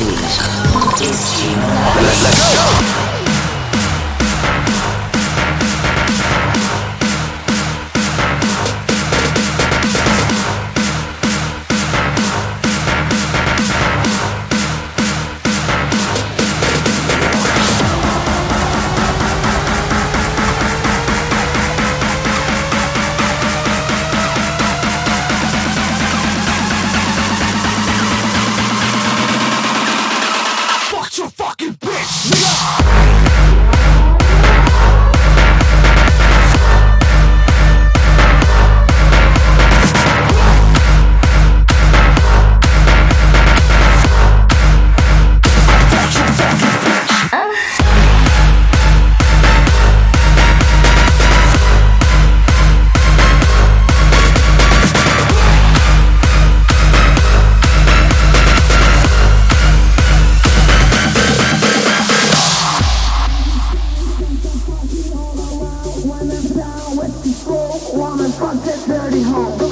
Let's go! Yeah. Fuck that dirty hoe.